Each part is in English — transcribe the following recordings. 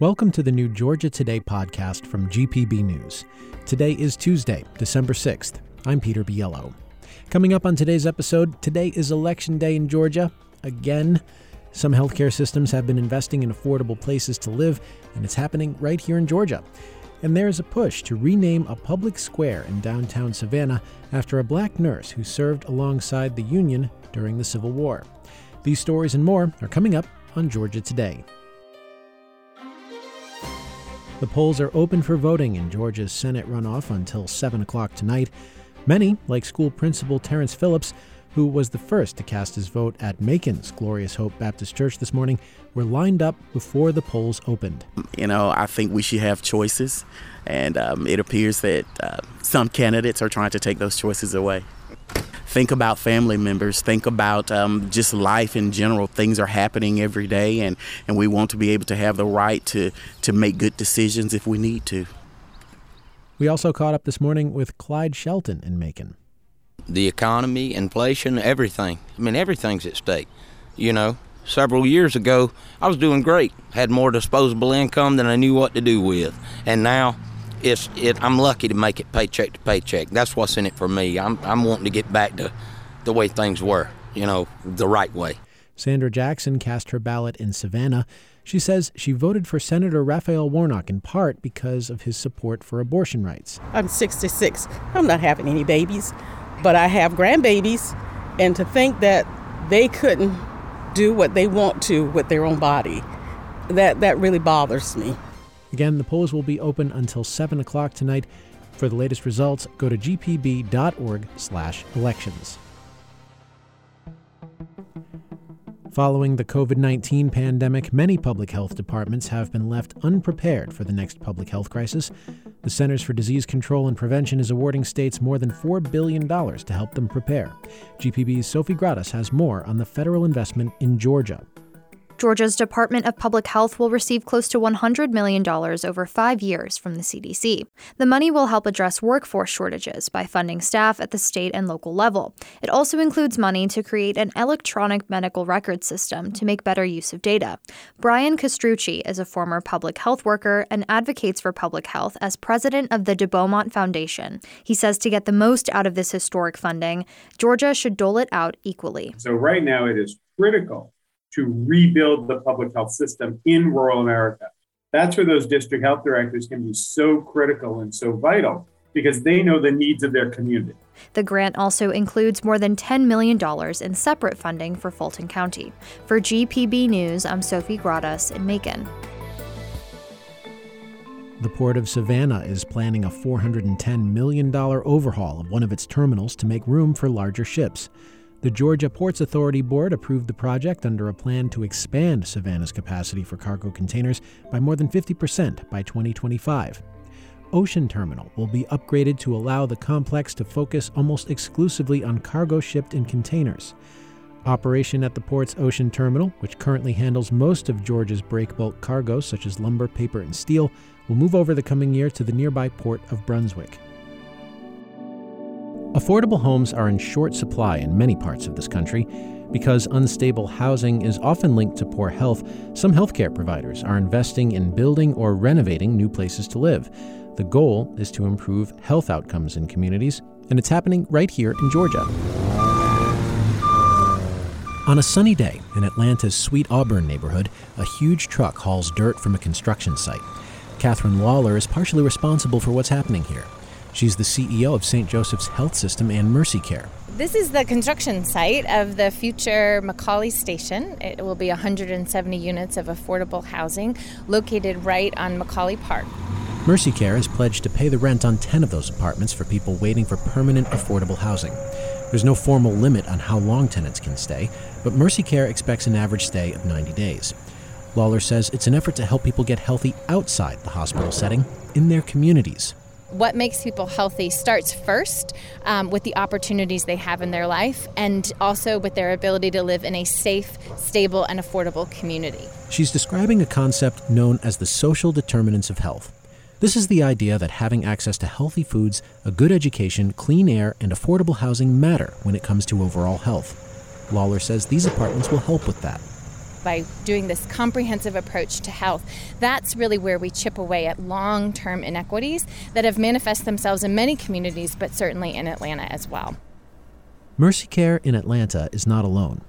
Welcome to the new Georgia Today podcast from GPB News. Today is Tuesday, December 6th. I'm Peter Biello. Coming up on today's episode, today is Election Day in Georgia. Again, some healthcare systems have been investing in affordable places to live, and it's happening right here in Georgia. And there's a push to rename a public square in downtown Savannah after a black nurse who served alongside the Union during the Civil War. These stories and more are coming up on Georgia Today. The polls are open for voting in Georgia's Senate runoff until 7 o'clock tonight. Many, like school principal Terrence Phillips, who was the first to cast his vote at Macon's Glorious Hope Baptist Church this morning, were lined up before the polls opened. You know, I think we should have choices, and um, it appears that uh, some candidates are trying to take those choices away think about family members, think about um, just life in general. Things are happening every day, and, and we want to be able to have the right to, to make good decisions if we need to. We also caught up this morning with Clyde Shelton in Macon. The economy, inflation, everything. I mean, everything's at stake. You know, several years ago, I was doing great, had more disposable income than I knew what to do with. And now, it's it. I'm lucky to make it paycheck to paycheck. That's what's in it for me. I'm I'm wanting to get back to the way things were, you know, the right way. Sandra Jackson cast her ballot in Savannah. She says she voted for Senator Raphael Warnock in part because of his support for abortion rights. I'm 66. I'm not having any babies, but I have grandbabies, and to think that they couldn't do what they want to with their own body, that that really bothers me. Again, the polls will be open until 7 o'clock tonight. For the latest results, go to gpb.org/elections. Following the COVID 19 pandemic, many public health departments have been left unprepared for the next public health crisis. The Centers for Disease Control and Prevention is awarding states more than $4 billion to help them prepare. GPB's Sofi Gratas has more on the federal investment in Georgia. Georgia's Department of Public Health will receive close to $100 million over five years from the CDC. The money will help address workforce shortages by funding staff at the state and local level. It also includes money to create an electronic medical record system to make better use of data. Brian Castrucci is a former public health worker and advocates for public health as president of the De Beaumont Foundation. He says to get the most out of this historic funding, Georgia should dole it out equally. So, right now, it is critical to rebuild the public health system in rural America. That's where those district health directors can be so critical and so vital because they know the needs of their community. The grant also includes more than $10 million in separate funding for Fulton County. For GPB News, I'm Sofi Gratas in Macon. The Port of Savannah is planning a $410 million overhaul of one of its terminals to make room for larger ships. The Georgia Ports Authority Board approved the project under a plan to expand Savannah's capacity for cargo containers by more than 50% by 2025. Ocean Terminal will be upgraded to allow the complex to focus almost exclusively on cargo shipped in containers. Operation at the port's Ocean Terminal, which currently handles most of Georgia's break bulk cargo such as lumber, paper, and steel, will move over the coming year to the nearby port of Brunswick. Affordable homes are in short supply in many parts of this country. Because unstable housing is often linked to poor health, some healthcare providers are investing in building or renovating new places to live. The goal is to improve health outcomes in communities, and it's happening right here in Georgia. On a sunny day in Atlanta's Sweet Auburn neighborhood, a huge truck hauls dirt from a construction site. Catherine Lawler is partially responsible for what's happening here. She's the CEO of St. Joseph's Health System and Mercy Care. This is the construction site of the future McAuley Station. It will be 170 units of affordable housing located right on McAuley Park. Mercy Care has pledged to pay the rent on 10 of those apartments for people waiting for permanent affordable housing. There's no formal limit on how long tenants can stay, but Mercy Care expects an average stay of 90 days. Lawler says it's an effort to help people get healthy outside the hospital setting in their communities what makes people healthy starts first um, with the opportunities they have in their life and also with their ability to live in a safe, stable, and affordable community. She's describing a concept known as the social determinants of health. This is the idea that having access to healthy foods, a good education, clean air, and affordable housing matter when it comes to overall health. Lawler says these apartments will help with that by doing this comprehensive approach to health, that's really where we chip away at long term inequities that have manifested themselves in many communities, but certainly in Atlanta as well. Mercy Care in Atlanta is not alone.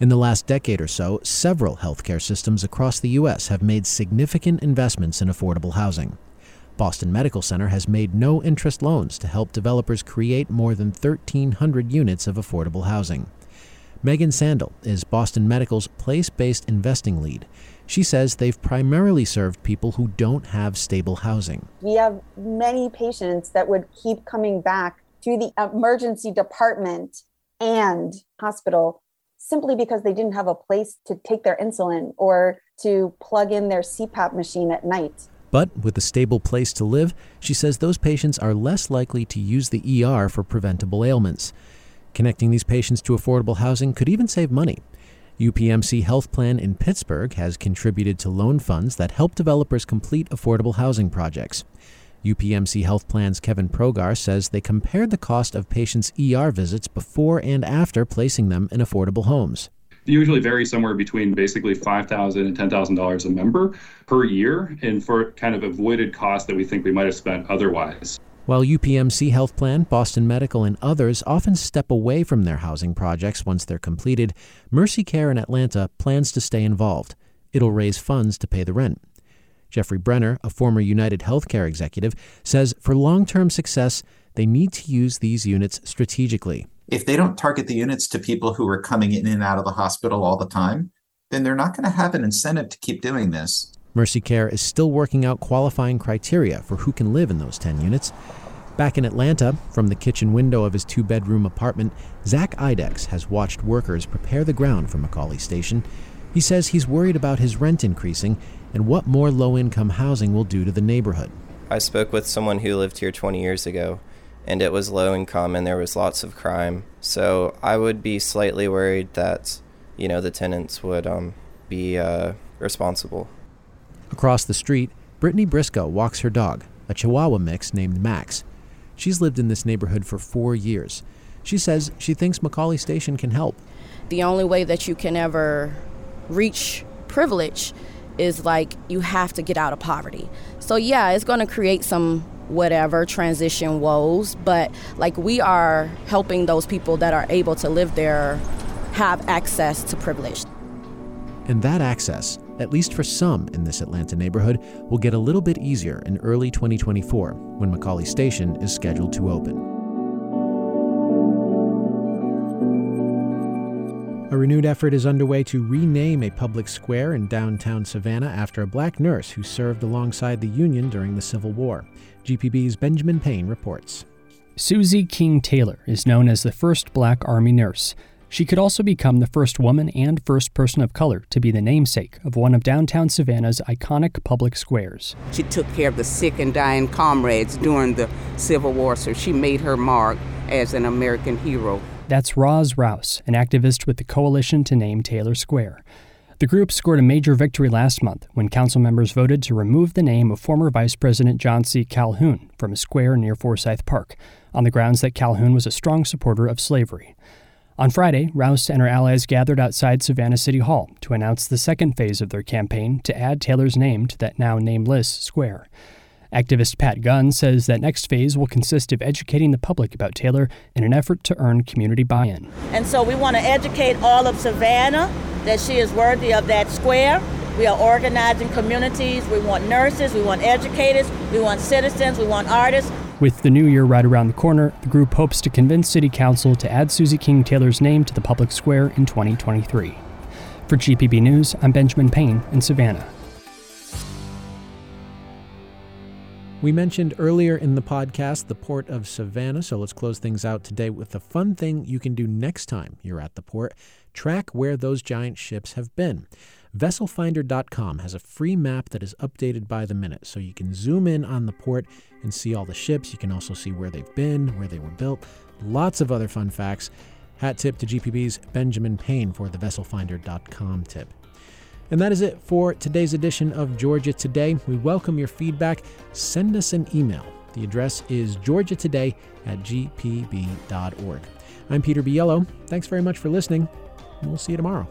In the last decade or so, several healthcare systems across the U.S. have made significant investments in affordable housing. Boston Medical Center has made no interest loans to help developers create more than 1,300 units of affordable housing. Megan Sandel is Boston Medical's place based investing lead. She says they've primarily served people who don't have stable housing. We have many patients that would keep coming back to the emergency department and hospital simply because they didn't have a place to take their insulin or to plug in their CPAP machine at night. But with a stable place to live, she says those patients are less likely to use the ER for preventable ailments. Connecting these patients to affordable housing could even save money. UPMC Health Plan in Pittsburgh has contributed to loan funds that help developers complete affordable housing projects. UPMC Health Plan's Kevin Progar says they compared the cost of patients' ER visits before and after placing them in affordable homes. They usually vary somewhere between basically $5,000 and $10,000 a member per year, and for kind of avoided costs that we think we might have spent otherwise. While UPMC Health Plan, Boston Medical, and others often step away from their housing projects once they're completed, Mercy Care in Atlanta plans to stay involved. It'll raise funds to pay the rent. Jeffrey Brenner, a former United Healthcare executive, says for long term success, they need to use these units strategically. If they don't target the units to people who are coming in and out of the hospital all the time, then they're not going to have an incentive to keep doing this. Mercy Care is still working out qualifying criteria for who can live in those 10 units. Back in Atlanta, from the kitchen window of his two bedroom apartment, Zach Idex has watched workers prepare the ground for McAuley Station. He says he's worried about his rent increasing and what more low income housing will do to the neighborhood. I spoke with someone who lived here 20 years ago, and it was low income and there was lots of crime. So I would be slightly worried that, you know, the tenants would um, be uh, responsible. Across the street, Brittany Briscoe walks her dog, a Chihuahua mix named Max. She's lived in this neighborhood for four years. She says she thinks McAuley Station can help. The only way that you can ever reach privilege is like you have to get out of poverty. So yeah, it's going to create some whatever transition woes, but like we are helping those people that are able to live there have access to privilege. And that access, at least for some in this Atlanta neighborhood, will get a little bit easier in early 2024 when McAuley Station is scheduled to open. A renewed effort is underway to rename a public square in downtown Savannah after a black nurse who served alongside the Union during the Civil War. GPB's Benjamin Payne reports. Susie King Taylor is known as the first black Army nurse. She could also become the first woman and first person of color to be the namesake of one of downtown Savannah's iconic public squares. She took care of the sick and dying comrades during the Civil War, so she made her mark as an American hero. That's Roz Rouse, an activist with the Coalition to Name Taylor Square. The group scored a major victory last month when council members voted to remove the name of former Vice President John C. Calhoun from a square near Forsyth Park, on the grounds that Calhoun was a strong supporter of slavery. On Friday, Rouse and her allies gathered outside Savannah City Hall to announce the second phase of their campaign to add Taylor's name to that now nameless square. Activist Pat Gunn says that next phase will consist of educating the public about Taylor in an effort to earn community buy in. And so we want to educate all of Savannah that she is worthy of that square. We are organizing communities. We want nurses, we want educators, we want citizens, we want artists. With the new year right around the corner, the group hopes to convince City Council to add Susie King Taylor's name to the public square in 2023. For GPB News, I'm Benjamin Payne in Savannah. We mentioned earlier in the podcast the port of Savannah, so let's close things out today with a fun thing you can do next time you're at the port. Track where those giant ships have been. Vesselfinder.com has a free map that is updated by the minute, so you can zoom in on the port and see all the ships. You can also see where they've been, where they were built, lots of other fun facts. Hat tip to GPB's Benjamin Payne for the Vesselfinder.com tip. And that is it for today's edition of Georgia Today. We welcome your feedback. Send us an email. The address is georgiatoday at gpb.org. I'm Peter Biello. Thanks very much for listening, and we'll see you tomorrow.